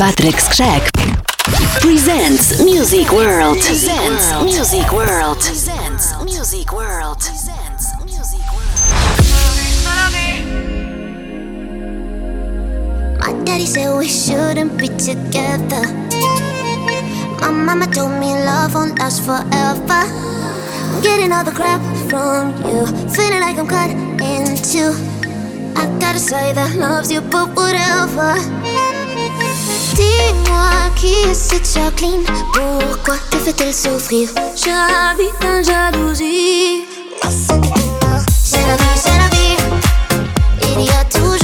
Patrick Skrzek presents Music World. Presents Music World. Presents Music World. Presents Music World. My daddy said we shouldn't be together. My mama told me love won't last forever. I'm getting all the crap from you, feeling like I'm cut in two. I gotta say that loves you, but whatever. Dis-moi qui est cette Jacqueline Pourquoi te fait-elle souffrir? J'habite en jalousie. C'est la vie, c'est la vie. Il y a toujours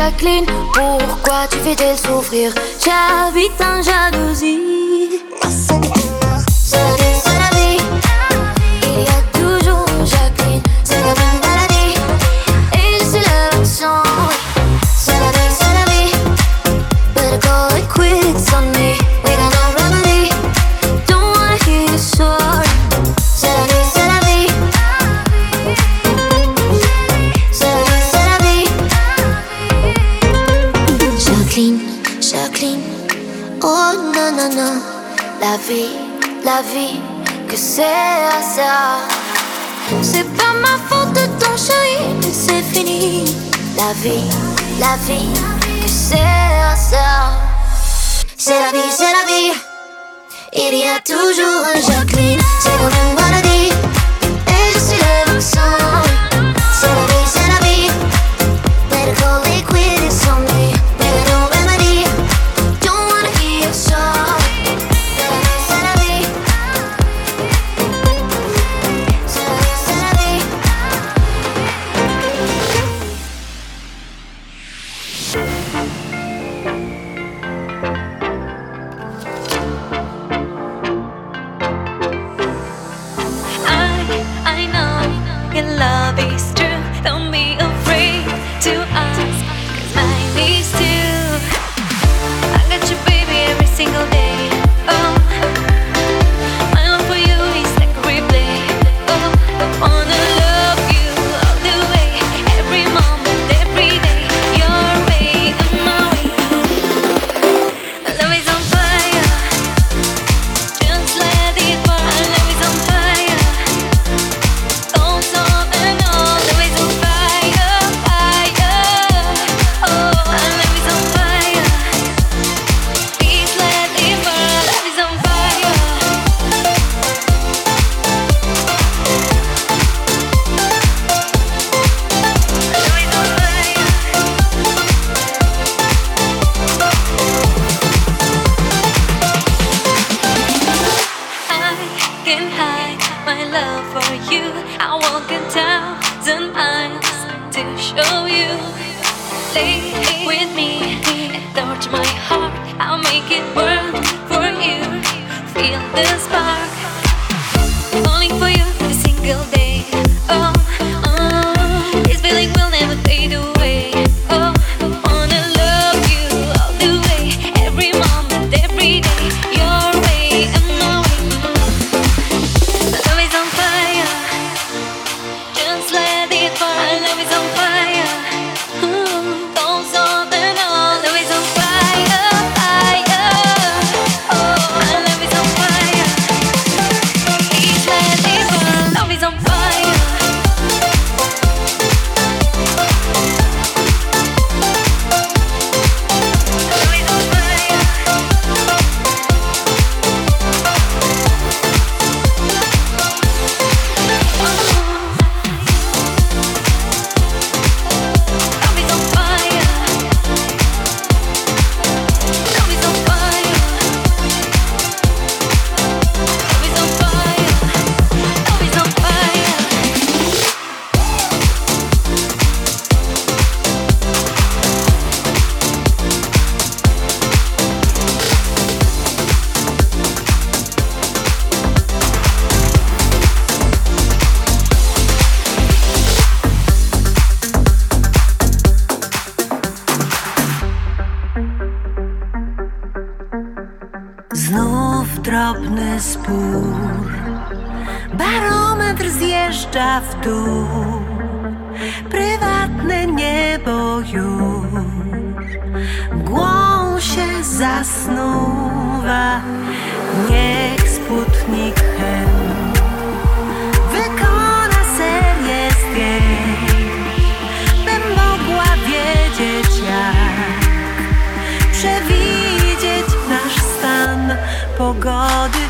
Jacqueline Pourquoi tu fais d'elle souffrir? J'habite en jalousie Oh non, non, non. La vie, la vie Que c'est ça. C'est pas ma faute de ton chéri c'est fini. La vie, la vie Que c'est ça. C'est la vie, c'est la vie. Il y a toujours un Jacqueline. C'est comme une maladie Et je suis le vaccin my love for you. I walk a thousand miles to show you. Lay with me touch my heart. I'll make it work for you. Feel the spark. Falling for you every single day. mgłą się zasnuwa. Niech sputnik hen wykona serię zdjęć, bym mogła wiedzieć jak przewidzieć nasz stan pogody.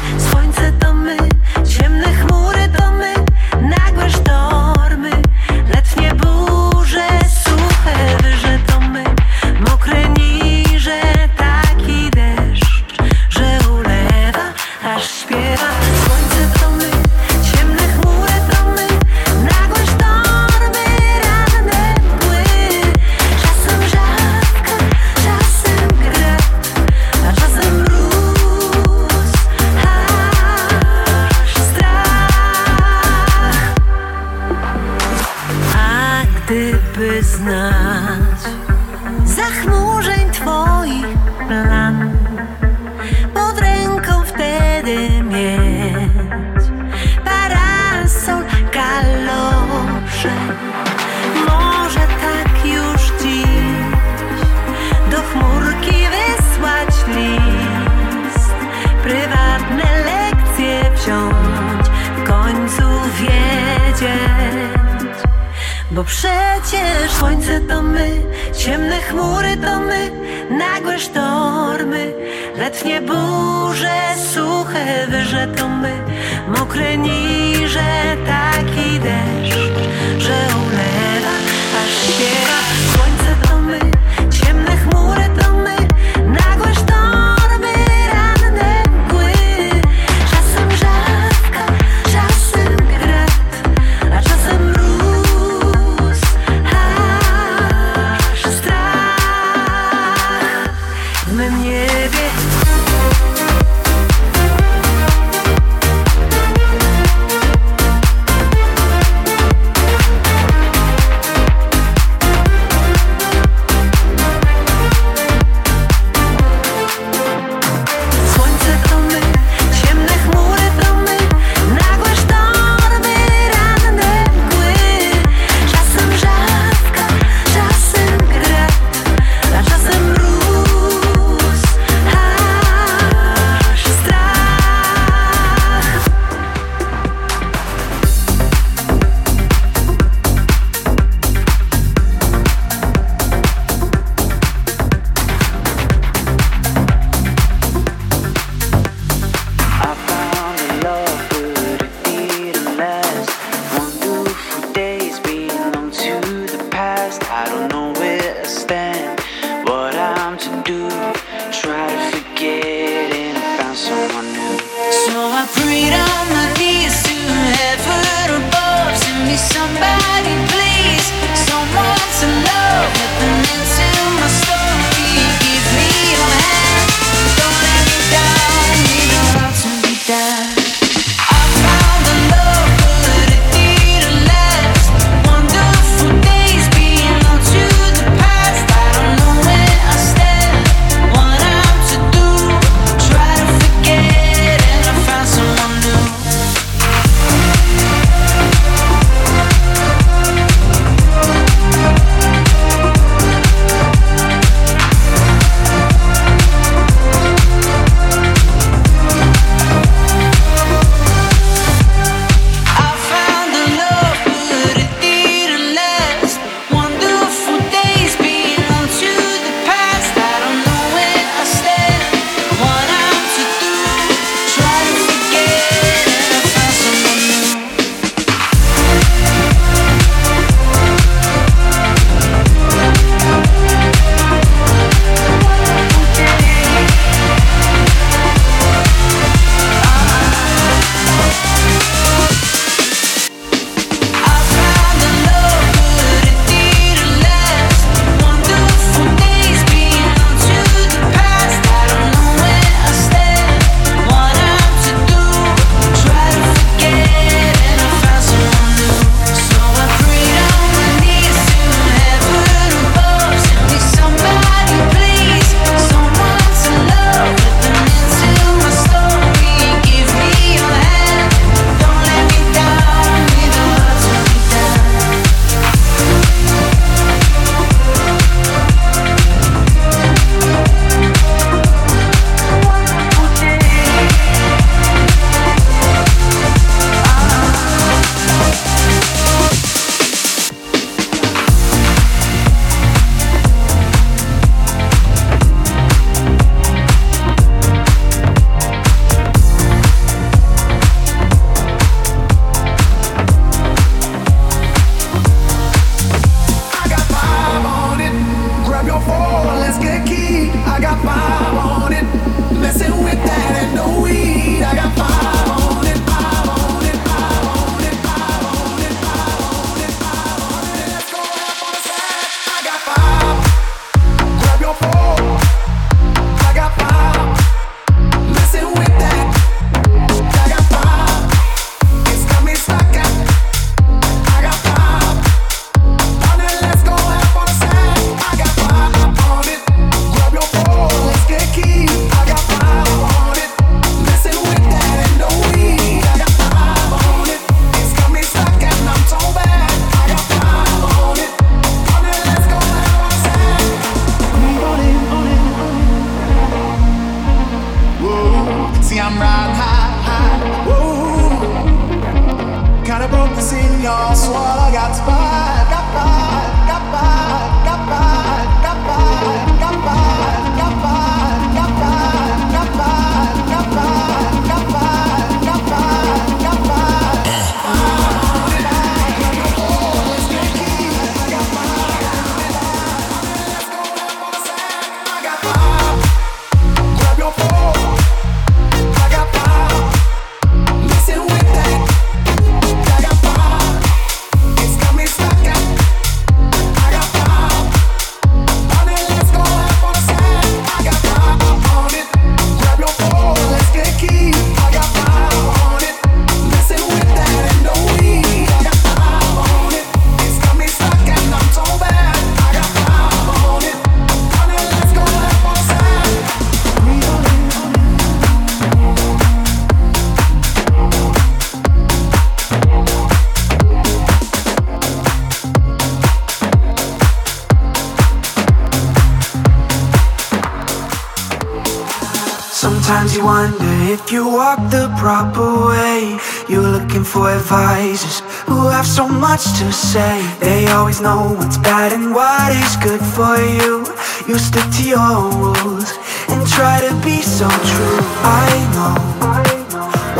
To say. They always know what's bad and what is good for you. You stick to your rules and try to be so true. I know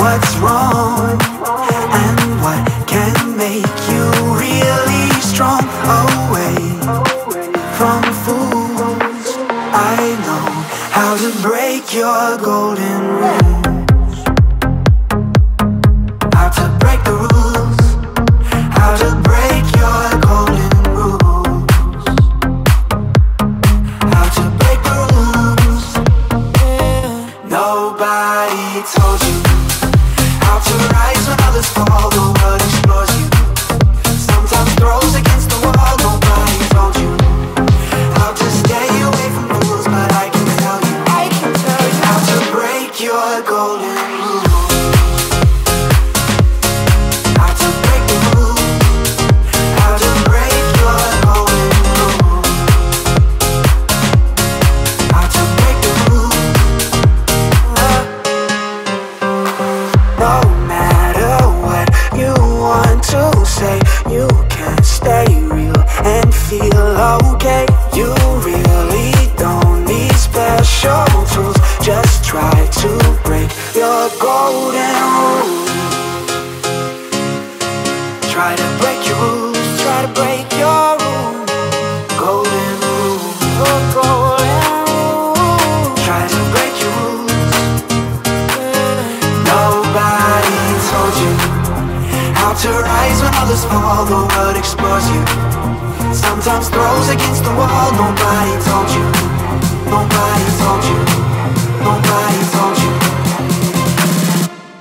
what's wrong and what can make you really strong. Away from fools. I know how to break your golden rule was you. Sometimes throws against the wall Nobody told you. Nobody told you. Nobody told you.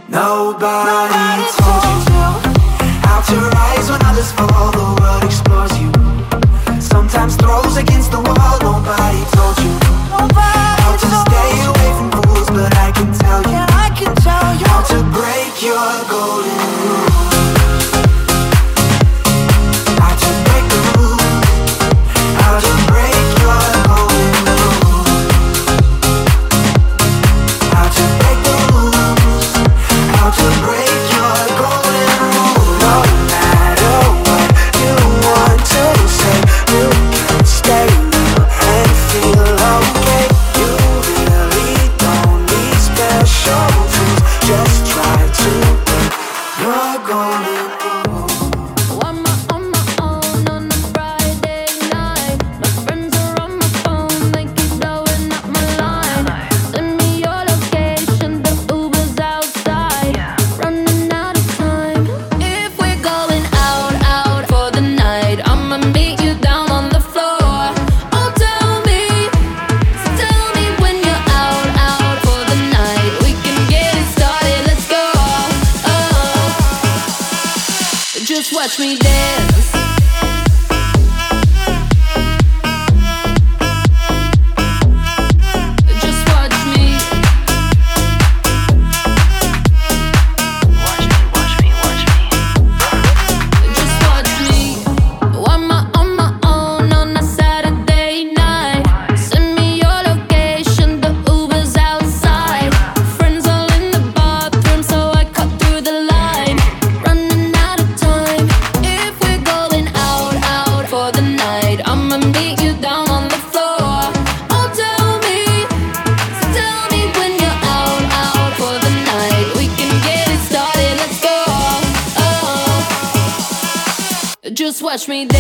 Nobody told you. How to rise when others fall The world explores you. Sometimes throws against the wall Nobody told you. Me dance.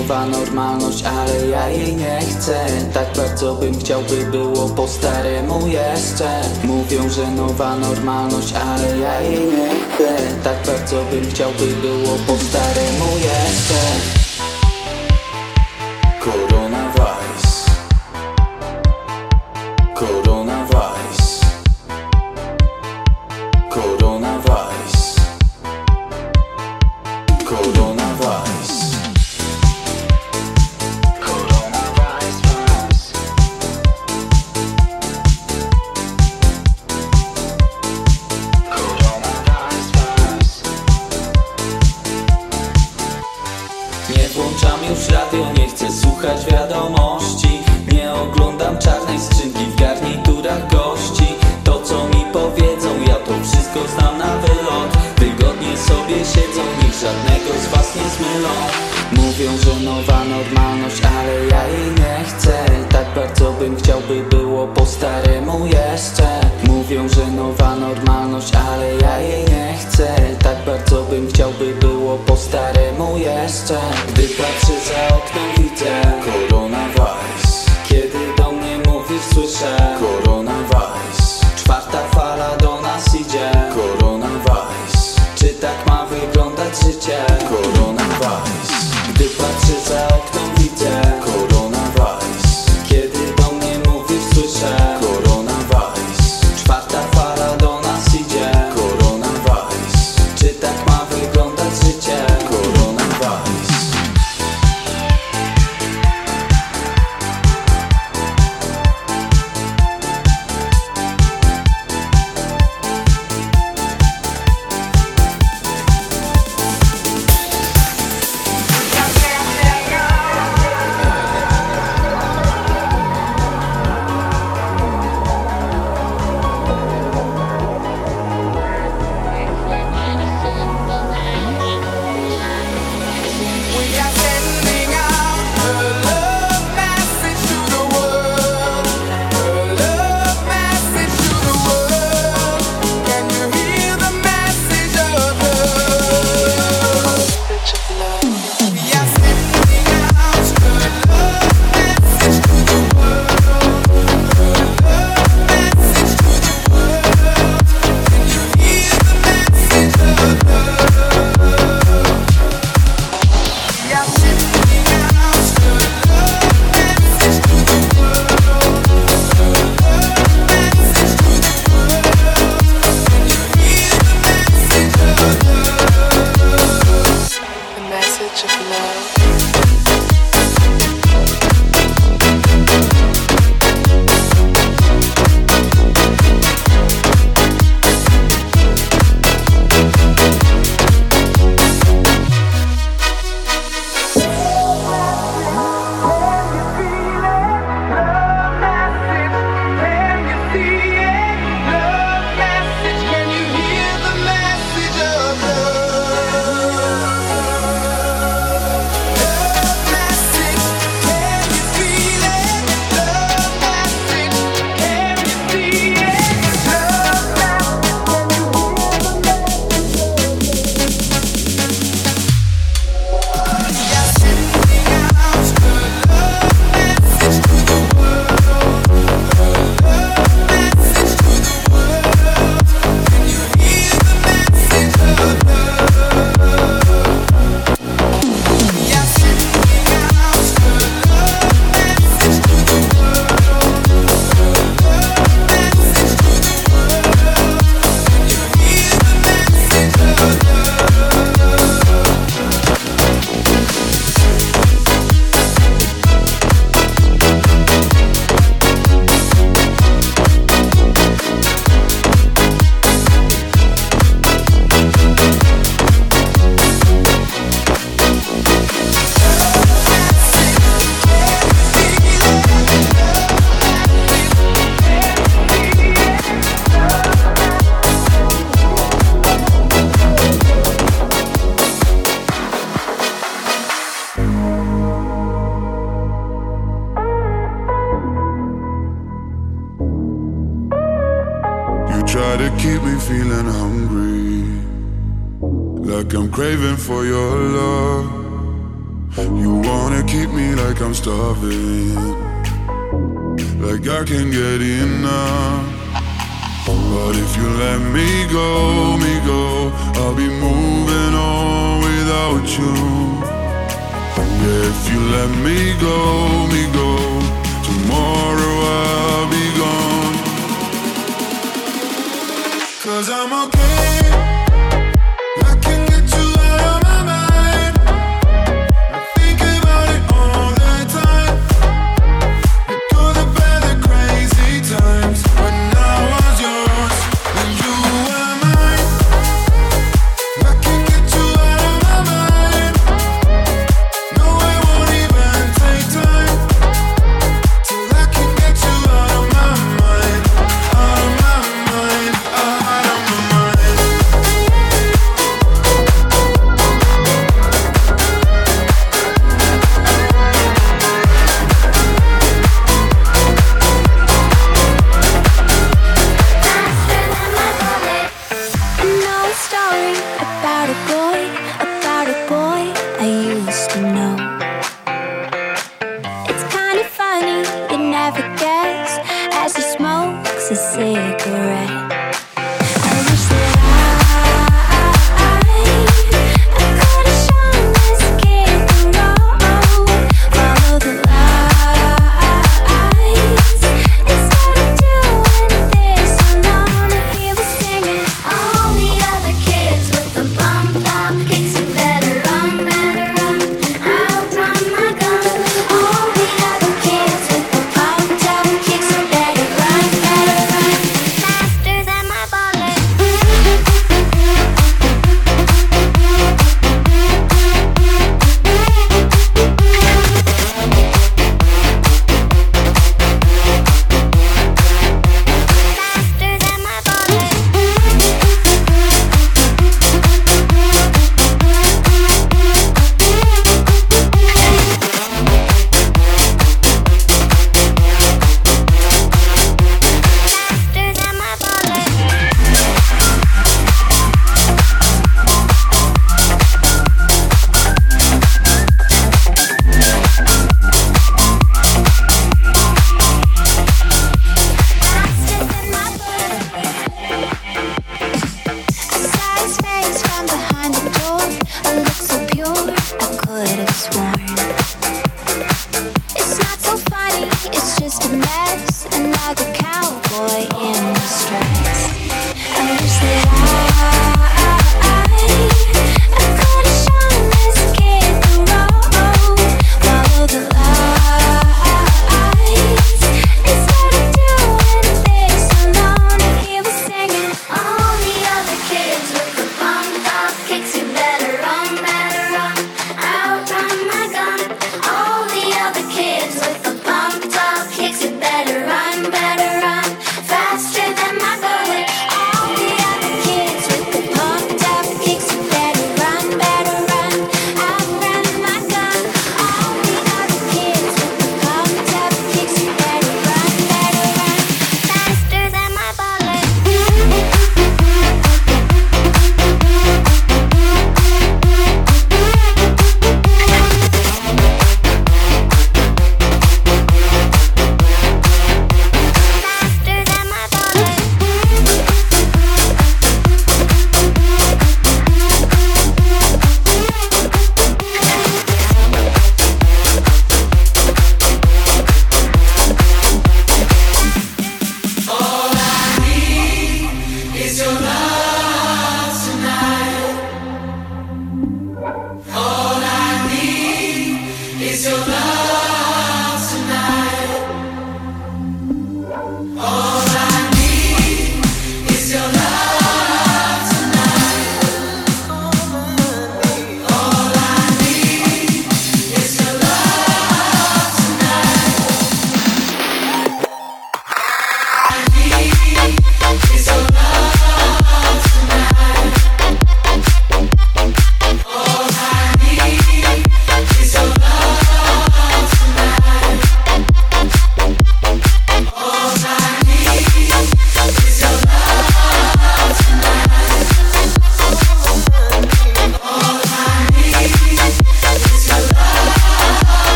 nowa normalność, ale ja jej nie chcę. Tak bardzo bym chciał, by było po staremu jeszcze. Mówią, że nowa normalność, ale ja jej nie chcę. Tak bardzo bym chciał, by było po staremu jeszcze.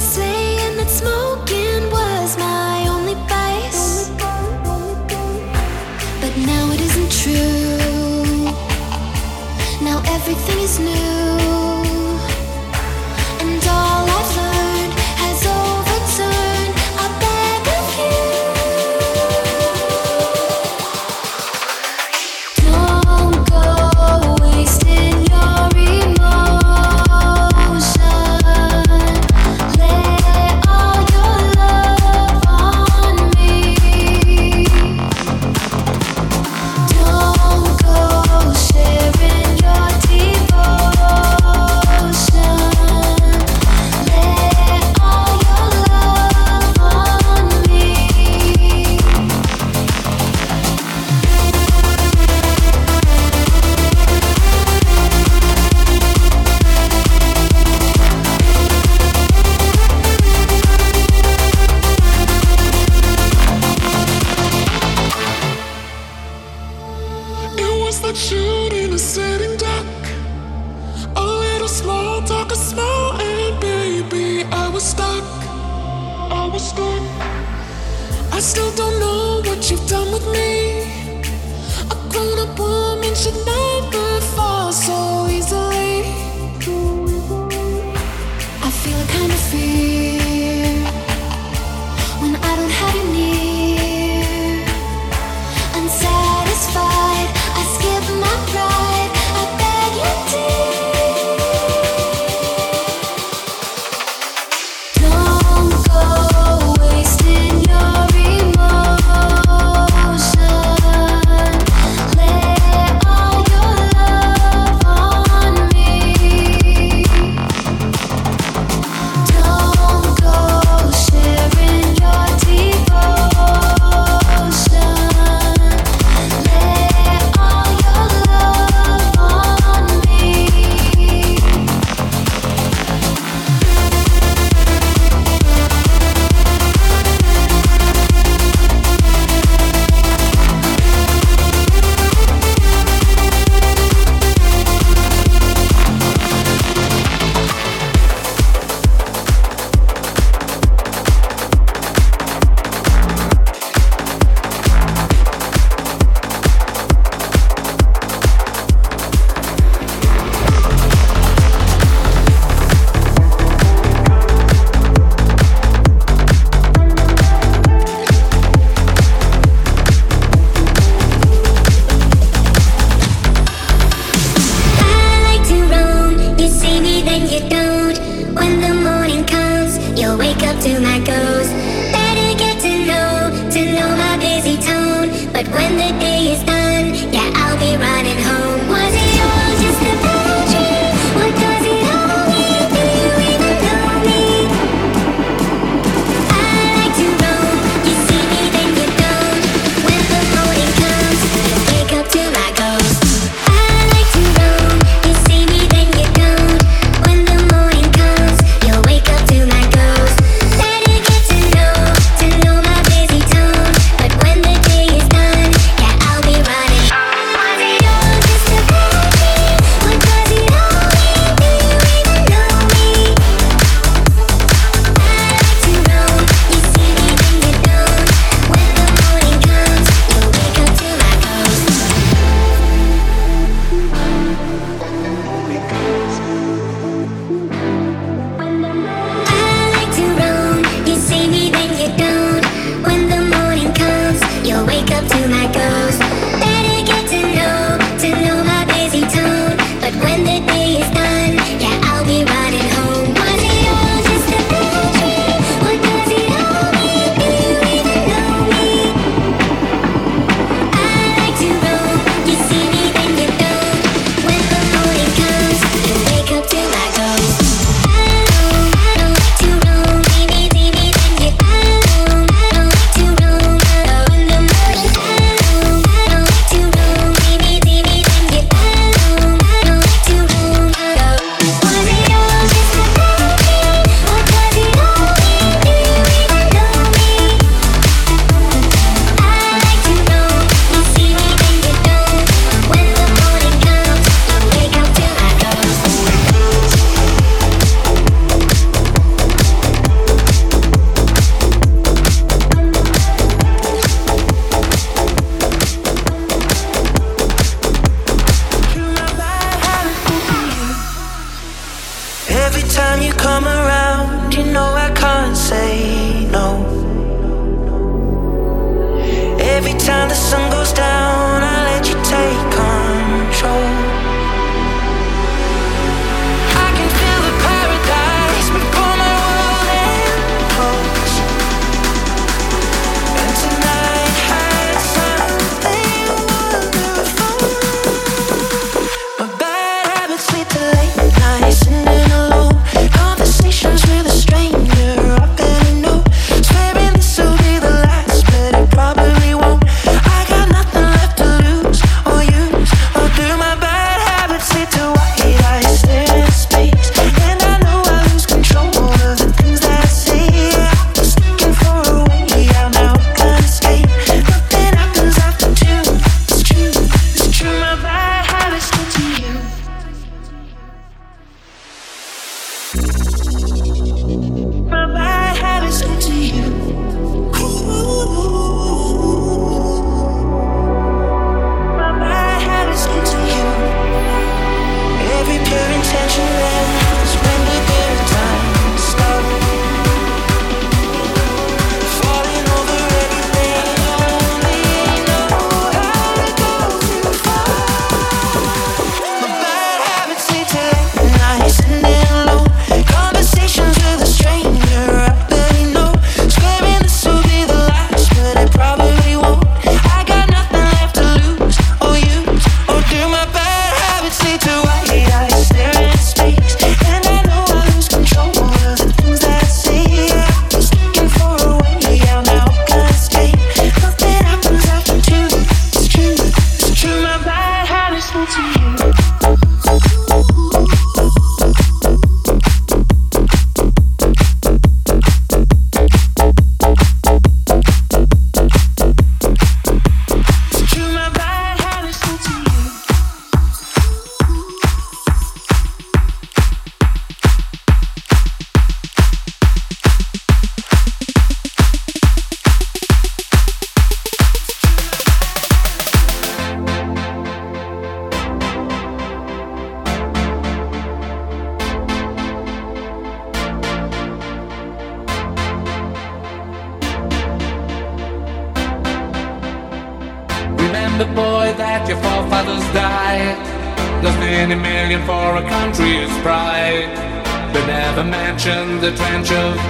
saying that smoking was my only vice. But now it isn't true. Now everything is new.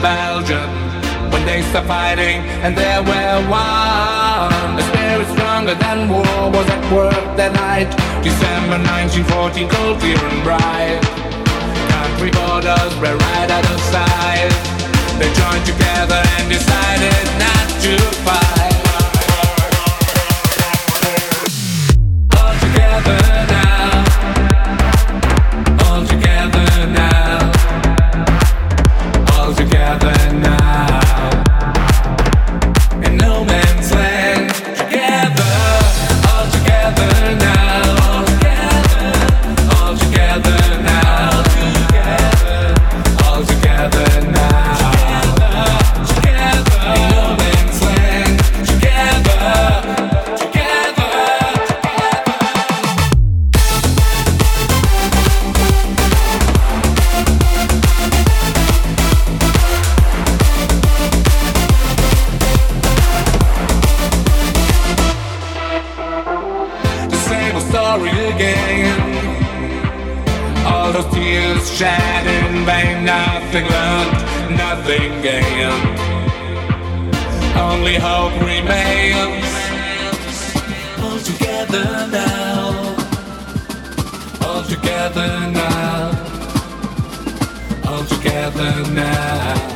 Belgium when they start fighting and they were one. The spirit stronger than war was at work that night. December 1940, cold, clear and bright. Country borders were right out of sight. They joined together and decided not to fight. remains all together now. All together now. All together now.